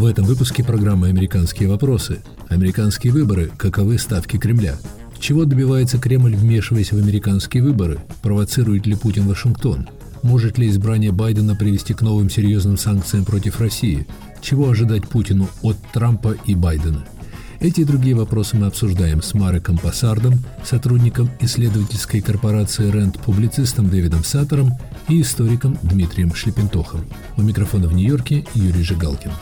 В этом выпуске программы «Американские вопросы». Американские выборы. Каковы ставки Кремля? Чего добивается Кремль, вмешиваясь в американские выборы? Провоцирует ли Путин Вашингтон? Может ли избрание Байдена привести к новым серьезным санкциям против России? Чего ожидать Путину от Трампа и Байдена? Эти и другие вопросы мы обсуждаем с Мареком Пассардом, сотрудником исследовательской корпорации «Рент», публицистом Дэвидом Саттером и историком Дмитрием Шлепентохом. У микрофона в Нью-Йорке Юрий Жигалкин.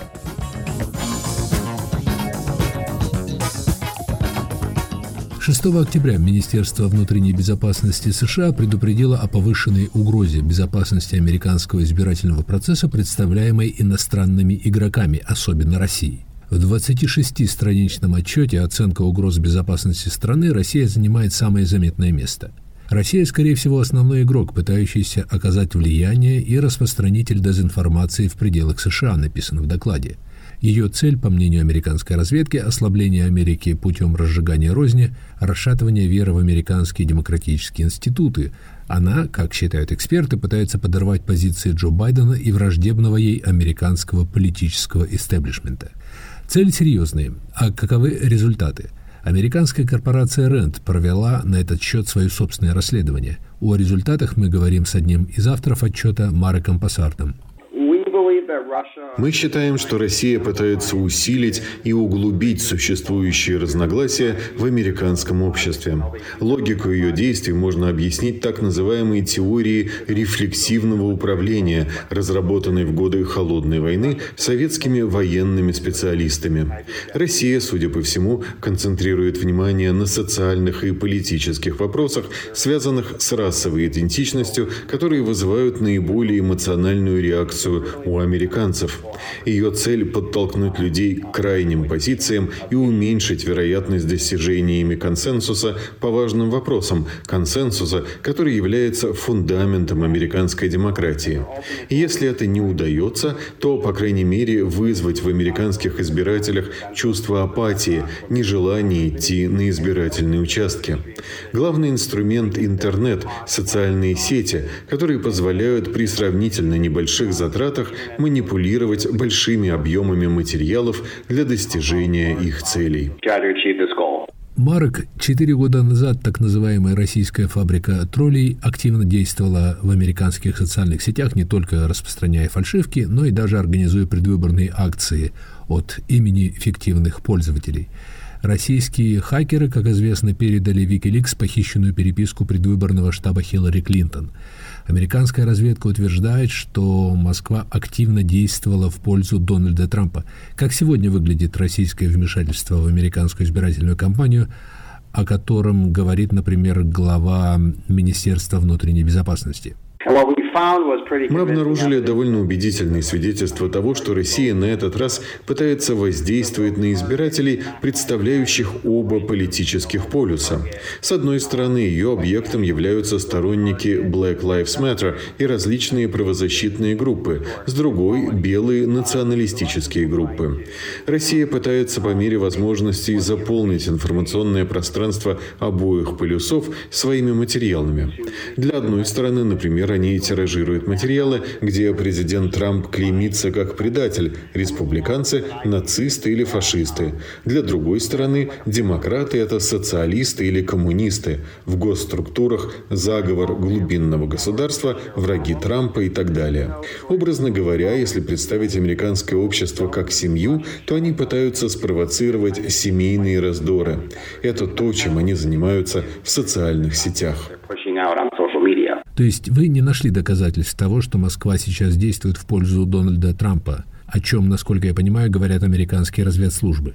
6 октября Министерство внутренней безопасности США предупредило о повышенной угрозе безопасности американского избирательного процесса, представляемой иностранными игроками, особенно Россией. В 26-страничном отчете «Оценка угроз безопасности страны» Россия занимает самое заметное место. Россия, скорее всего, основной игрок, пытающийся оказать влияние и распространитель дезинформации в пределах США, написано в докладе – ее цель, по мнению американской разведки, ослабление Америки путем разжигания розни, расшатывание веры в американские демократические институты. Она, как считают эксперты, пытается подорвать позиции Джо Байдена и враждебного ей американского политического истеблишмента. Цель серьезная. А каковы результаты? Американская корпорация Rent провела на этот счет свое собственное расследование. О результатах мы говорим с одним из авторов отчета Мареком Пассартом. Мы считаем, что Россия пытается усилить и углубить существующие разногласия в американском обществе. Логику ее действий можно объяснить так называемой теорией рефлексивного управления, разработанной в годы Холодной войны советскими военными специалистами. Россия, судя по всему, концентрирует внимание на социальных и политических вопросах, связанных с расовой идентичностью, которые вызывают наиболее эмоциональную реакцию у американцев. Ее цель – подтолкнуть людей к крайним позициям и уменьшить вероятность достижения ими консенсуса по важным вопросам, консенсуса, который является фундаментом американской демократии. И если это не удается, то, по крайней мере, вызвать в американских избирателях чувство апатии, нежелание идти на избирательные участки. Главный инструмент – интернет, социальные сети, которые позволяют при сравнительно небольших затратах манипулировать большими объемами материалов для достижения их целей. Марк, четыре года назад так называемая российская фабрика троллей активно действовала в американских социальных сетях, не только распространяя фальшивки, но и даже организуя предвыборные акции от имени фиктивных пользователей. Российские хакеры, как известно, передали Wikileaks похищенную переписку предвыборного штаба Хиллари Клинтон – Американская разведка утверждает, что Москва активно действовала в пользу Дональда Трампа. Как сегодня выглядит российское вмешательство в американскую избирательную кампанию, о котором говорит, например, глава Министерства внутренней безопасности? Мы обнаружили довольно убедительные свидетельства того, что Россия на этот раз пытается воздействовать на избирателей, представляющих оба политических полюса. С одной стороны, ее объектом являются сторонники Black Lives Matter и различные правозащитные группы, с другой – белые националистические группы. Россия пытается по мере возможностей заполнить информационное пространство обоих полюсов своими материалами. Для одной стороны, например, они тиражируют материалы, где президент Трамп клеймится как предатель, республиканцы – нацисты или фашисты. Для другой стороны, демократы – это социалисты или коммунисты. В госструктурах – заговор глубинного государства, враги Трампа и так далее. Образно говоря, если представить американское общество как семью, то они пытаются спровоцировать семейные раздоры. Это то, чем они занимаются в социальных сетях. То есть вы не нашли доказательств того, что Москва сейчас действует в пользу Дональда Трампа, о чем, насколько я понимаю, говорят американские разведслужбы?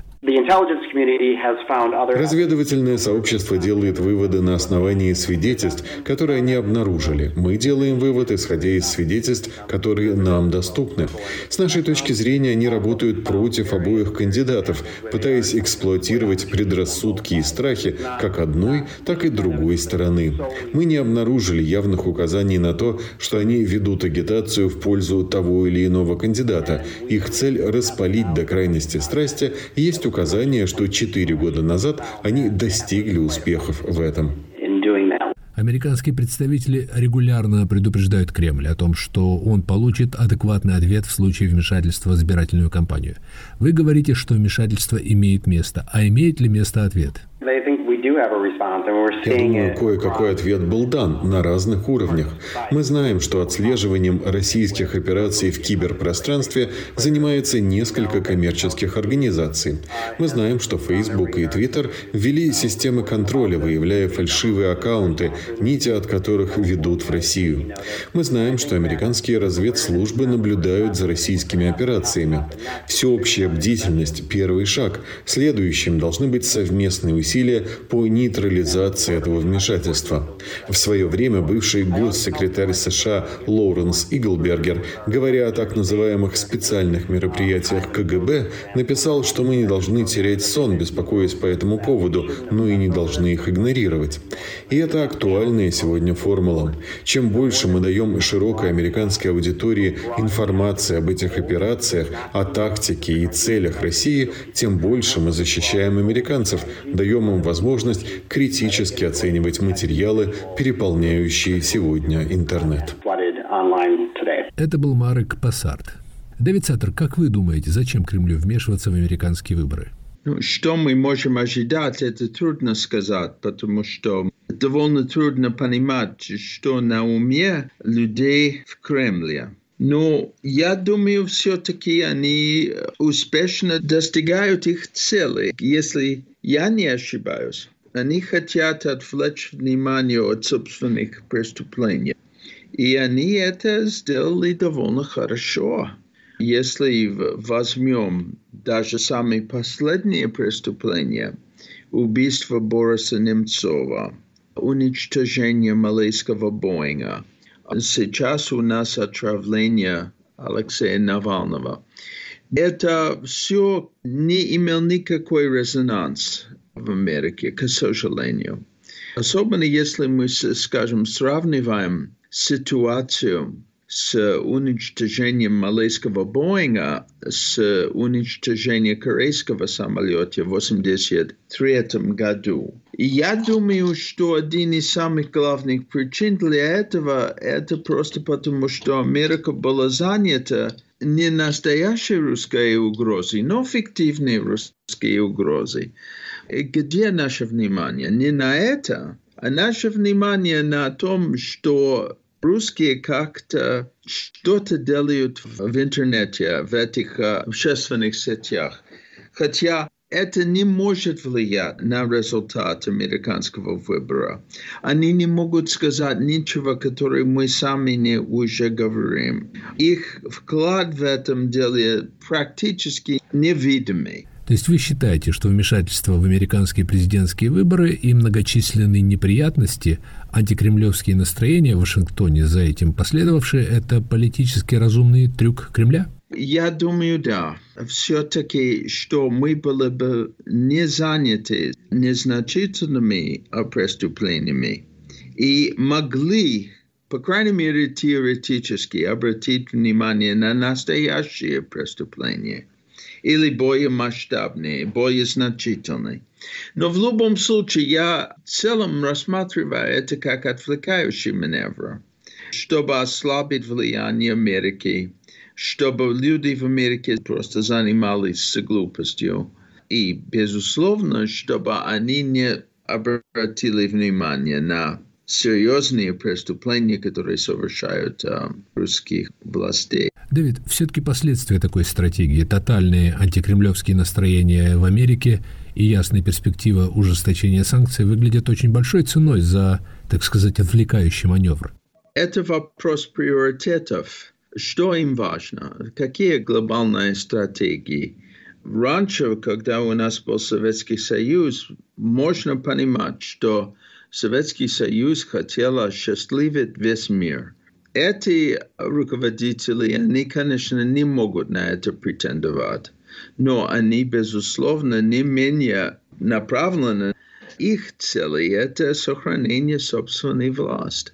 Разведывательное сообщество делает выводы на основании свидетельств, которые они обнаружили. Мы делаем вывод, исходя из свидетельств, которые нам доступны. С нашей точки зрения, они работают против обоих кандидатов, пытаясь эксплуатировать предрассудки и страхи как одной, так и другой стороны. Мы не обнаружили явных указаний на то, что они ведут агитацию в пользу того или иного кандидата. Их цель – распалить до крайности страсти. Есть указание, что четыре года назад они достигли успехов в этом. Американские представители регулярно предупреждают Кремль о том, что он получит адекватный ответ в случае вмешательства в избирательную кампанию. Вы говорите, что вмешательство имеет место, а имеет ли место ответ? Я думаю, кое-какой ответ был дан на разных уровнях. Мы знаем, что отслеживанием российских операций в киберпространстве занимается несколько коммерческих организаций. Мы знаем, что Facebook и Twitter ввели системы контроля, выявляя фальшивые аккаунты, нити от которых ведут в Россию. Мы знаем, что американские разведслужбы наблюдают за российскими операциями. Всеобщая бдительность – первый шаг. Следующим должны быть совместные усилия по нейтрализации этого вмешательства. В свое время бывший госсекретарь США Лоуренс Иглбергер, говоря о так называемых специальных мероприятиях КГБ, написал, что мы не должны терять сон, беспокоясь по этому поводу, но и не должны их игнорировать. И это актуальная сегодня формула. Чем больше мы даем широкой американской аудитории информации об этих операциях, о тактике и целях России, тем больше мы защищаем американцев, даем им возможность критически оценивать материалы, переполняющие сегодня интернет. Это был Марек Пассарт. Дэвид Саттер, как вы думаете, зачем Кремлю вмешиваться в американские выборы? Ну, что мы можем ожидать, это трудно сказать, потому что довольно трудно понимать, что на уме людей в Кремле. Но я думаю, все-таки они успешно достигают их цели, если я не ошибаюсь. Они хотят отвлечь внимание от собственных преступлений. И они это сделали довольно хорошо. Если возьмем даже самые последние преступления, убийство Бориса Немцова, уничтожение малайского Боинга, сейчас у нас отравление Алексея Навального. Это все не имел никакой резонанс в Америке, к сожалению. Особенно если мы, скажем, сравниваем ситуацию с уничтожением малайского Боинга с уничтожением корейского самолета в 1983 году. И я думаю, что один из самых главных причин для этого это просто потому, что Америка была занята не настоящей русской угрозой, но фиктивной русской угрозой. Где наше внимание? Не на это, а наше внимание на том, что русские как-то что-то делают в интернете, в этих общественных сетях. Хотя это не может влиять на результат американского выбора. Они не могут сказать ничего, которое мы сами не уже говорим. Их вклад в этом деле практически невидимый. То есть вы считаете, что вмешательство в американские президентские выборы и многочисленные неприятности, антикремлевские настроения в Вашингтоне за этим последовавшие – это политически разумный трюк Кремля? Я думаю, да. Все-таки, что мы были бы не заняты незначительными преступлениями и могли, по крайней мере, теоретически обратить внимание на настоящие преступления – или более масштабные, более значительные. Но в любом случае я в целом рассматриваю это как отвлекающий маневр, чтобы ослабить влияние Америки, чтобы люди в Америке просто занимались глупостью. И, безусловно, чтобы они не обратили внимание на серьезные преступления, которые совершают э, русских властей. Дэвид, все-таки последствия такой стратегии, тотальные антикремлевские настроения в Америке и ясная перспектива ужесточения санкций выглядят очень большой ценой за, так сказать, отвлекающий маневр. Это вопрос приоритетов. Что им важно? Какие глобальные стратегии? Раньше, когда у нас был Советский Союз, можно понимать, что Советский Союз хотел осчастливить весь мир – эти руководители, они, конечно, не могут на это претендовать, но они, безусловно, не менее направлены. Их цели – это сохранение собственной власти.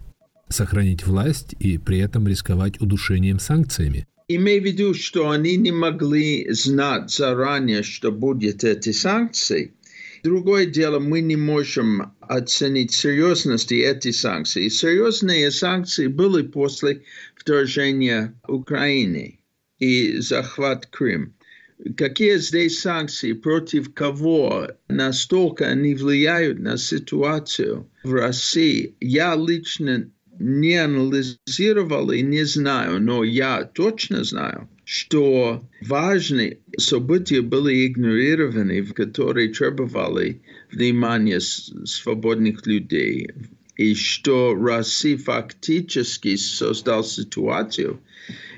Сохранить власть и при этом рисковать удушением санкциями. Имея в виду, что они не могли знать заранее, что будут эти санкции, Другое дело, мы не можем оценить серьезности этих санкций. Серьезные санкции были после вторжения Украины и захват Крым. Какие здесь санкции, против кого, настолько они влияют на ситуацию в России, я лично не анализировал и не знаю, но я точно знаю, что важные события были игнорированы, которые требовали внимания свободных людей, и что Россия фактически создал ситуацию,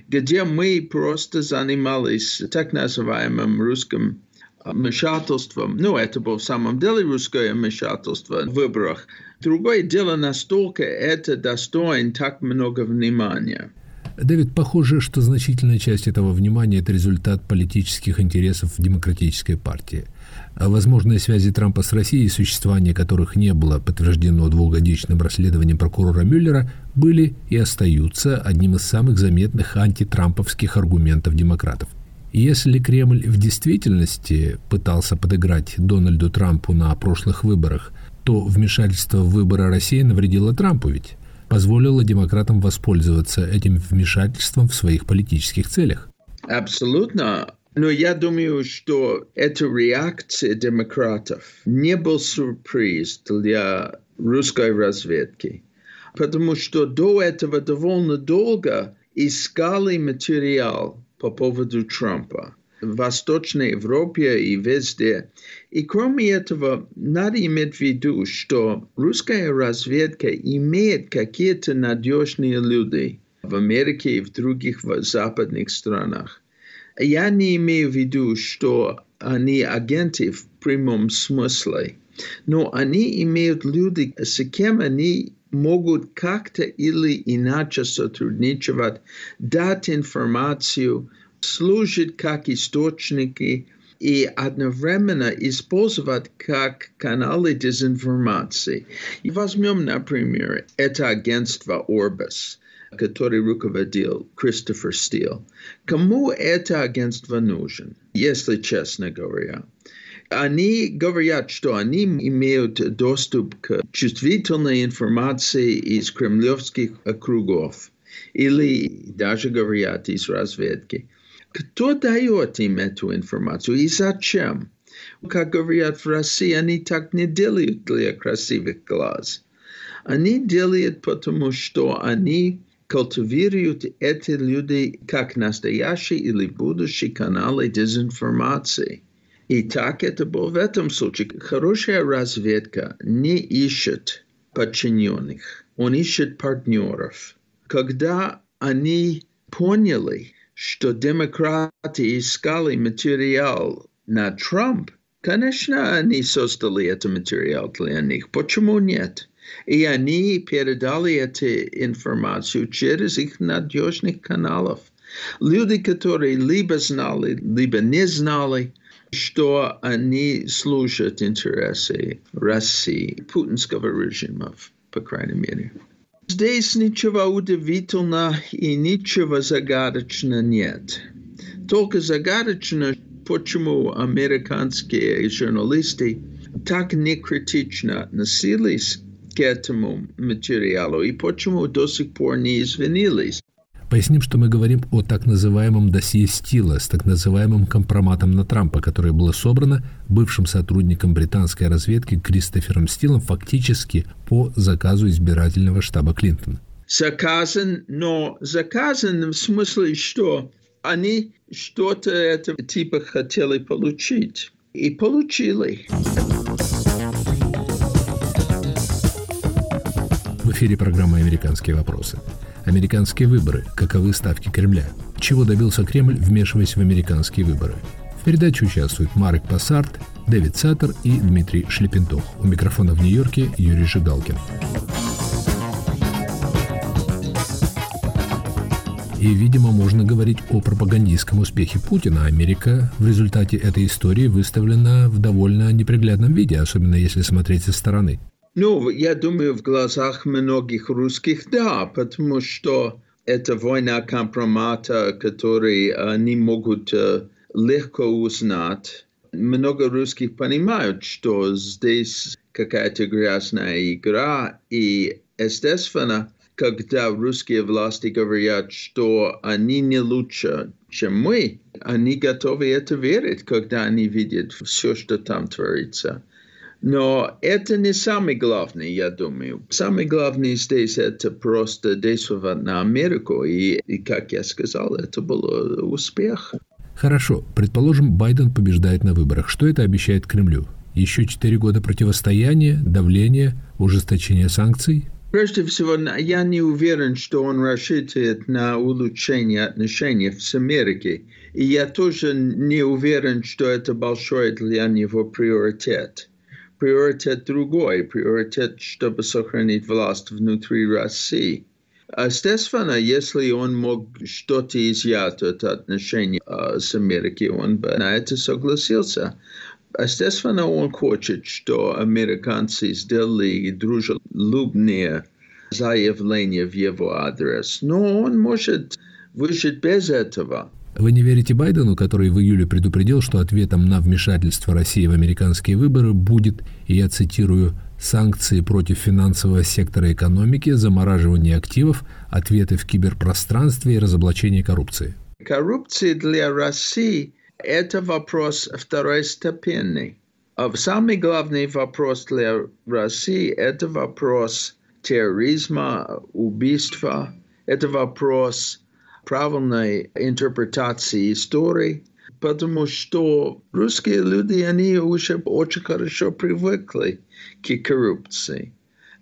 где мы просто занимались так называемым русским вмешательством. Ну, это было в самом деле русское вмешательство в выборах. Другое дело, настолько это достоин так много внимания. Дэвид, похоже, что значительная часть этого внимания – это результат политических интересов демократической партии. А возможные связи Трампа с Россией, существование которых не было подтверждено двухгодичным расследованием прокурора Мюллера, были и остаются одним из самых заметных антитрамповских аргументов демократов. Если Кремль в действительности пытался подыграть Дональду Трампу на прошлых выборах, то вмешательство в выборы России навредило Трампу ведь позволило демократам воспользоваться этим вмешательством в своих политических целях. Абсолютно. Но я думаю, что эта реакция демократов не был сюрприз для русской разведки, потому что до этого довольно долго искали материал по поводу Трампа в Восточной Европе и везде. И кроме этого, надо иметь в виду, что русская разведка имеет какие-то надежные люди в Америке и в других западных странах. Я не имею в виду, что они агенты в прямом смысле, но они имеют люди, с кем они могут как-то или иначе сотрудничать, дать информацию, служить как источники и одновременно использовать как каналы дезинформации. И возьмем, например, это агентство Orbis, который руководил Кристофер Стил. Кому это агентство нужен, если честно говоря? Они говорят, что они имеют доступ к чувствительной информации из кремлевских кругов или даже говорят из разведки. Кто дает им эту информацию и зачем? Как говорят в России, они так не делают для красивых глаз. Они делают потому, что они культивируют эти люди как настоящие или будущие каналы дезинформации. И так это было в этом случае. Хорошая разведка не ищет подчиненных, он ищет партнеров. Когда они поняли, что демократы искали материал на Трамп, конечно, они создали этот материал для них. Почему нет? И они передали эту информацию через их надежных каналов. Люди, которые либо знали, либо не знали, что они служат интересы России, путинского режима, по крайней мере. Здесь ничего удивительного и ничего загадочного нет. Только загадочно, почему американские журналисты так некритично относились к этому материалу и почему до сих пор не извинились. Поясним, что мы говорим о так называемом досье Стила с так называемым компроматом на Трампа, которое было собрано бывшим сотрудником британской разведки Кристофером Стилом фактически по заказу избирательного штаба Клинтона. Заказан, но заказан в смысле, что они что-то этого типа хотели получить. И получили. В эфире программа «Американские вопросы». Американские выборы. Каковы ставки Кремля? Чего добился Кремль, вмешиваясь в американские выборы? В передаче участвуют Марк Пассарт, Дэвид Саттер и Дмитрий Шлепентох. У микрофона в Нью-Йорке Юрий Жигалкин. И, видимо, можно говорить о пропагандистском успехе Путина. Америка в результате этой истории выставлена в довольно неприглядном виде, особенно если смотреть со стороны. Ну, я думаю, в глазах многих русских, да, потому что это война компромата, которую они могут легко узнать много русских понимают, что здесь какая-то грязная игра, и, естественно, когда русские власти говорят, что они не лучше, чем мы, они готовы это верить, когда они видят все, что там творится. Но это не самое главное, я думаю. Самое главное здесь это просто действовать на Америку. И, и как я сказал, это был успех. Хорошо, предположим, Байден побеждает на выборах. Что это обещает Кремлю? Еще четыре года противостояния, давления, ужесточения санкций? Прежде всего, я не уверен, что он рассчитывает на улучшение отношений с Америкой. И я тоже не уверен, что это большой для него приоритет приоритет другой, приоритет, чтобы сохранить власть внутри России. Естественно, если он мог что-то изъять от отношений с Америкой, он бы на это согласился. Естественно, он хочет, что американцы сделали дружелюбные заявления в его адрес, но он может выжить без этого. Вы не верите Байдену, который в июле предупредил, что ответом на вмешательство России в американские выборы будет, и я цитирую, санкции против финансового сектора экономики, замораживание активов, ответы в киберпространстве и разоблачение коррупции? Коррупция для России – это вопрос второстепенный. А самый главный вопрос для России – это вопрос терроризма, убийства, это вопрос правильной интерпретации истории, потому что русские люди, они уже очень хорошо привыкли к коррупции.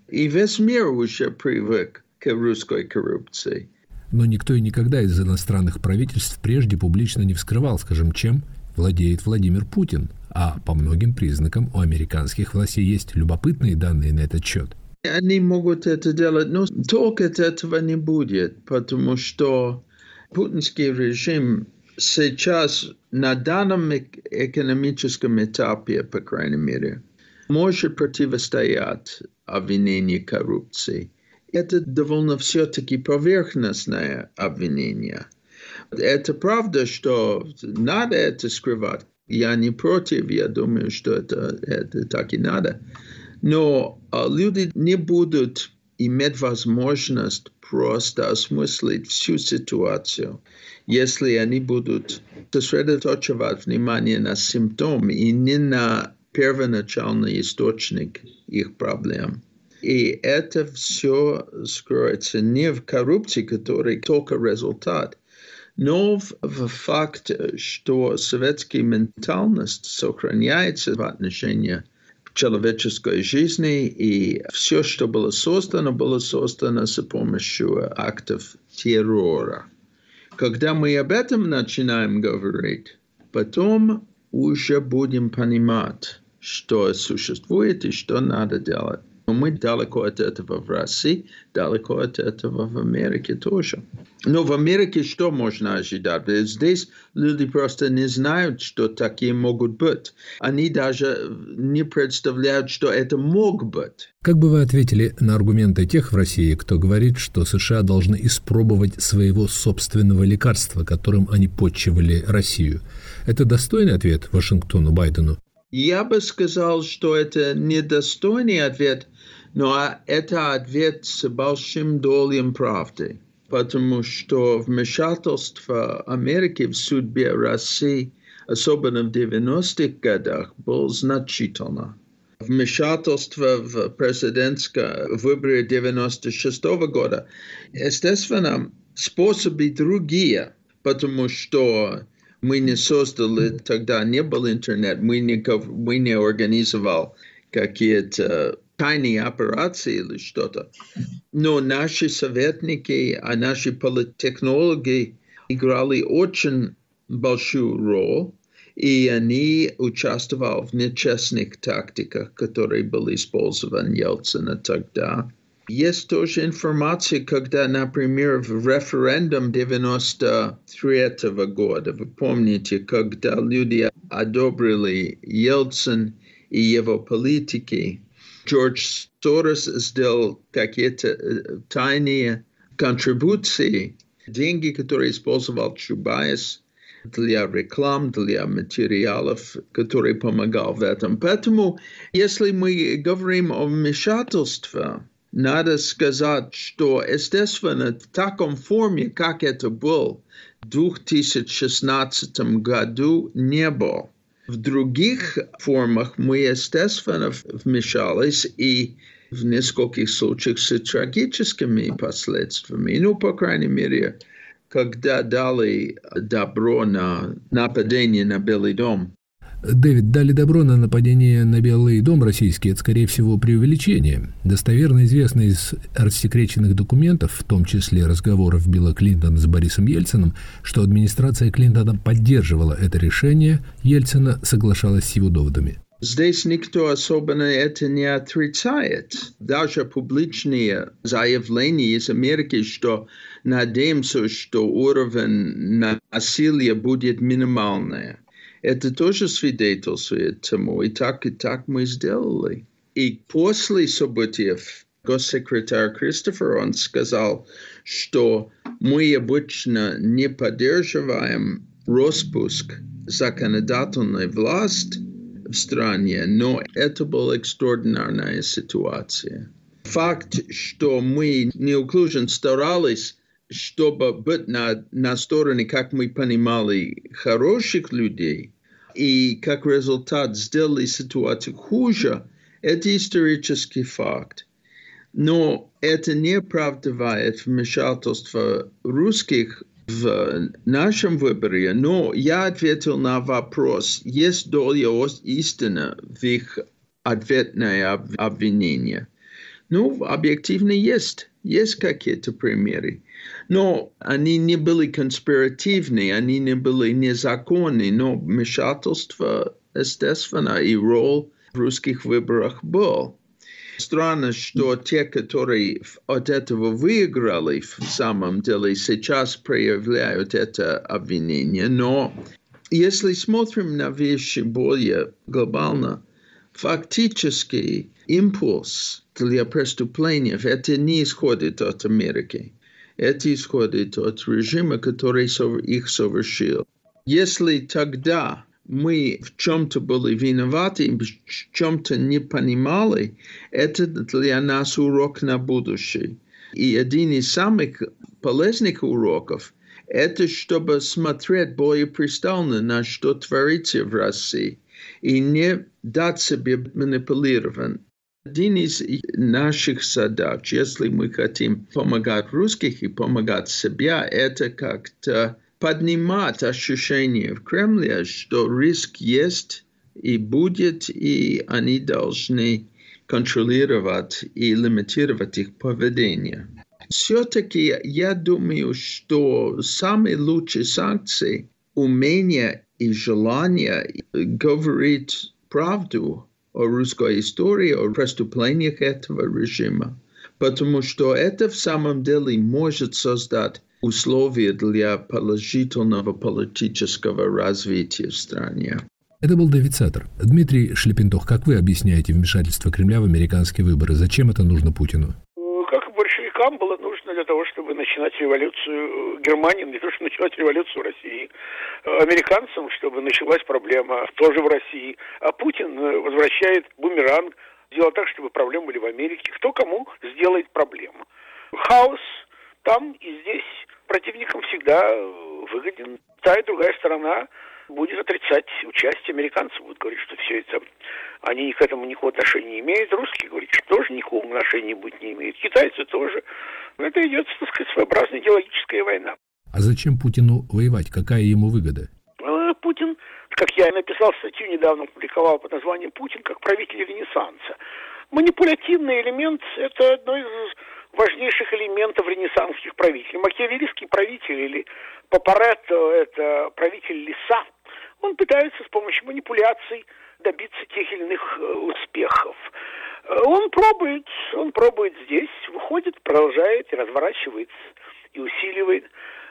И весь мир уже привык к русской коррупции. Но никто и никогда из иностранных правительств прежде публично не вскрывал, скажем, чем владеет Владимир Путин. А по многим признакам у американских властей есть любопытные данные на этот счет. Они могут это делать, но только этого не будет, потому что путинский режим сейчас на данном экономическом этапе, по крайней мере, может противостоять обвинению коррупции. Это довольно все-таки поверхностное обвинение. Это правда, что надо это скрывать. Я не против, я думаю, что это, это так и надо. Но люди не будут иметь возможность просто осмыслить всю ситуацию, если они будут сосредоточивать внимание на симптом и не на первоначальный источник их проблем. И это все скроется не в коррупции, которая только результат, но в, факте, что советская ментальность сохраняется в отношении человеческой жизни, и все, что было создано, было создано с помощью актов террора. Когда мы об этом начинаем говорить, потом уже будем понимать, что существует и что надо делать. Мы далеко от этого в России, далеко от этого в Америке тоже. Но в Америке что можно ожидать? Здесь люди просто не знают, что такие могут быть. Они даже не представляют, что это мог быть. Как бы вы ответили на аргументы тех в России, кто говорит, что США должны испробовать своего собственного лекарства, которым они подчивали Россию? Это достойный ответ Вашингтону Байдену? Я бы сказал, что это недостойный ответ, но это ответ с большим долем правды, потому что вмешательство Америки в судьбе России, особенно в 90-х годах, было значительно. Вмешательство в президентское выборы 96 -го года, естественно, способы другие, потому что мы не создали, тогда не был интернет, мы не, мы не организовал какие-то тайные операции или что-то. Но наши советники, а наши политтехнологи играли очень большую роль, и они участвовали в нечестных тактиках, которые были использованы Ельцина тогда. Есть тоже информация, когда, например, в референдум 93 года, вы помните, когда люди одобрили Ельцин и его политики, Джордж Сорос сделал какие-то тайные контрибуции, деньги, которые использовал Чубайс, для реклам, для материалов, который помогал в этом. Поэтому, если мы говорим о вмешательстве, надо сказать, что, естественно, в таком форме, как это было в 2016 году, не было. В других формах мы, естественно, вмешались и в нескольких случаях с трагическими последствиями. Ну, по крайней мере, когда дали добро на нападение на Белый дом. Дэвид, дали добро на нападение на Белый дом российский, это, скорее всего, преувеличение. Достоверно известно из рассекреченных документов, в том числе разговоров Билла Клинтона с Борисом Ельциным, что администрация Клинтона поддерживала это решение, Ельцина соглашалась с его доводами. Здесь никто особенно это не отрицает. Даже публичные заявления из Америки, что надеемся, что уровень насилия будет минимальный. Это тоже свидетельствует тому. И так, и так мы сделали. И после событий госсекретарь Кристофер, он сказал, что мы обычно не поддерживаем распуск законодательной власти в стране, но это была экстраординарная ситуация. Факт, что мы неуклюже старались, чтобы быть на, на стороне, как мы понимали, хороших людей, и как результат сделали ситуацию хуже, это исторический факт. Но это не оправдывает вмешательство русских в нашем выборе, но я ответил на вопрос, есть доля истины в их ответное обвинение. Ну, объективно есть, есть какие-то примеры. Но они не были конспиративны, они не были незаконны, но вмешательство, естественно, и роль в русских выборах был. Странно, что те, которые от этого выиграли, в самом деле сейчас проявляют это обвинение. Но если смотрим на вещи более глобально, фактически импульс для преступления это не исходит от Америки. Это исходит от режима, который их совершил. Если тогда мы в чем-то были виноваты, в чем-то не понимали, это для нас урок на будущее. И один из самых полезных уроков – это чтобы смотреть более пристально на что творится в России и не дать себе манипулировать. Один из наших задач, если мы хотим помогать русских и помогать себе, это как-то поднимать ощущение в Кремле, что риск есть и будет, и они должны контролировать и лимитировать их поведение. Все-таки я думаю, что самые лучшие санкции – умение и желание говорить правду о русской истории, о преступлениях этого режима, потому что это в самом деле может создать условия для положительного политического развития в стране. Это был Дэвид Саттер. Дмитрий Шлепентох, как вы объясняете вмешательство Кремля в американские выборы? Зачем это нужно Путину? Как большевикам было нужно для того, чтобы начинать революцию Германии, не то, чтобы начинать революцию России. Американцам, чтобы началась проблема тоже в России. А Путин возвращает бумеранг, делает так, чтобы проблемы были в Америке. Кто кому сделает проблему? Хаос там и здесь противникам всегда э, выгоден. Та и другая сторона будет отрицать участие американцев, будут говорить, что все это, они к этому никакого отношения не имеют. Русские говорят, что тоже никакого отношения будет не имеют. Китайцы тоже. Это идет, так сказать, своеобразная идеологическая война. А зачем Путину воевать? Какая ему выгода? Э, Путин, как я написал статью недавно, публиковал под названием «Путин как правитель Ренессанса». Манипулятивный элемент – это одно из важнейших элементов ренессансских правителей. Макиавеллийский правитель или Папаретто – это правитель леса. Он пытается с помощью манипуляций добиться тех или иных э, успехов. Э, он пробует, он пробует здесь, выходит, продолжает разворачивается, и усиливает.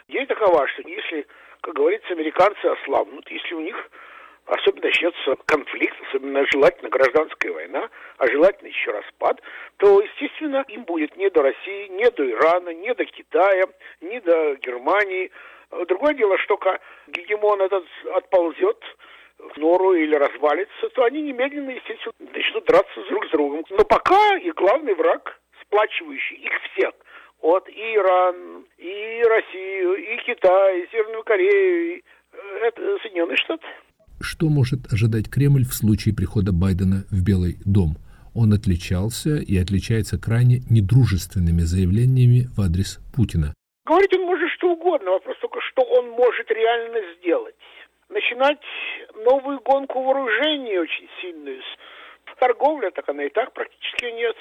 Идея такова, что если, как говорится, американцы ослабнут, если у них особенно начнется конфликт, особенно желательно гражданская война, а желательно еще распад, то, естественно, им будет не до России, не до Ирана, не до Китая, не до Германии. Другое дело, что гегемон этот отползет в нору или развалится, то они немедленно, естественно, начнут драться друг с другом. Но пока их главный враг, сплачивающий их всех, от и Иран, и Россию, и Китай, и Северную Корею, э, это Соединенные Штаты. Что может ожидать Кремль в случае прихода Байдена в Белый дом? Он отличался и отличается крайне недружественными заявлениями в адрес Путина. Говорить он может что угодно, вопрос только, что он может реально сделать. Начинать новую гонку вооружений очень сильную. Торговля, так она и так практически нет.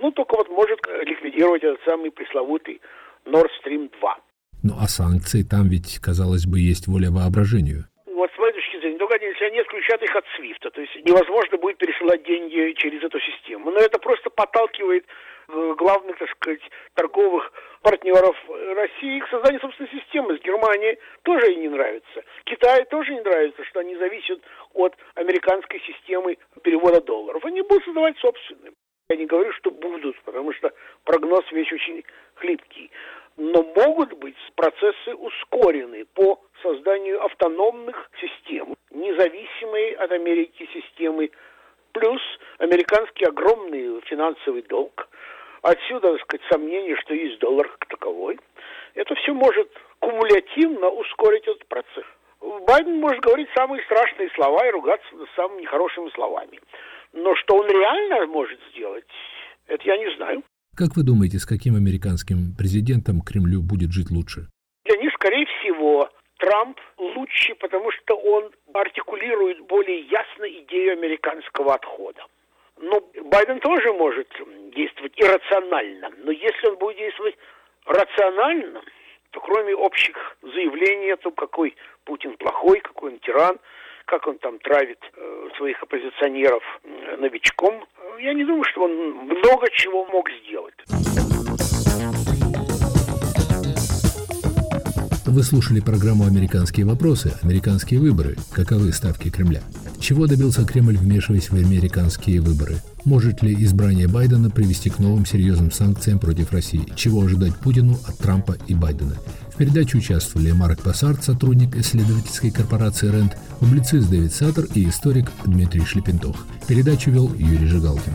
Ну, только вот может ликвидировать этот самый пресловутый Nord Stream 2. Ну, а санкции там ведь, казалось бы, есть воля воображению вот с моей точки зрения, только если они отключат их от свифта, то есть невозможно будет пересылать деньги через эту систему. Но это просто подталкивает э, главных, так сказать, торговых партнеров России к созданию собственной системы. С Германией тоже ей не нравится. Китаю тоже не нравится, что они зависят от американской системы перевода долларов. Они будут создавать собственную. Я не говорю, что будут, потому что прогноз вещь очень хлипкий. Но могут быть процессы ускорены по созданию автономных систем, независимой от Америки системы, плюс американский огромный финансовый долг. Отсюда, так сказать, сомнение, что есть доллар как таковой. Это все может кумулятивно ускорить этот процесс. Байден может говорить самые страшные слова и ругаться самыми нехорошими словами. Но что он реально может сделать, это я не знаю. Как вы думаете, с каким американским президентом Кремлю будет жить лучше? Для них, скорее всего, Трамп лучше, потому что он артикулирует более ясно идею американского отхода. Но Байден тоже может действовать иррационально. Но если он будет действовать рационально, то кроме общих заявлений о том, какой Путин плохой, какой он тиран, как он там травит э, своих оппозиционеров э, новичком, э, я не думаю, что он много чего мог сделать. Вы слушали программу «Американские вопросы», «Американские выборы». Каковы ставки Кремля? Чего добился Кремль, вмешиваясь в американские выборы? Может ли избрание Байдена привести к новым серьезным санкциям против России? Чего ожидать Путину от Трампа и Байдена? В передаче участвовали Марк Пассарт, сотрудник исследовательской корпорации «Рент», публицист Дэвид Саттер и историк Дмитрий Шлепентох. Передачу вел Юрий Жигалкин.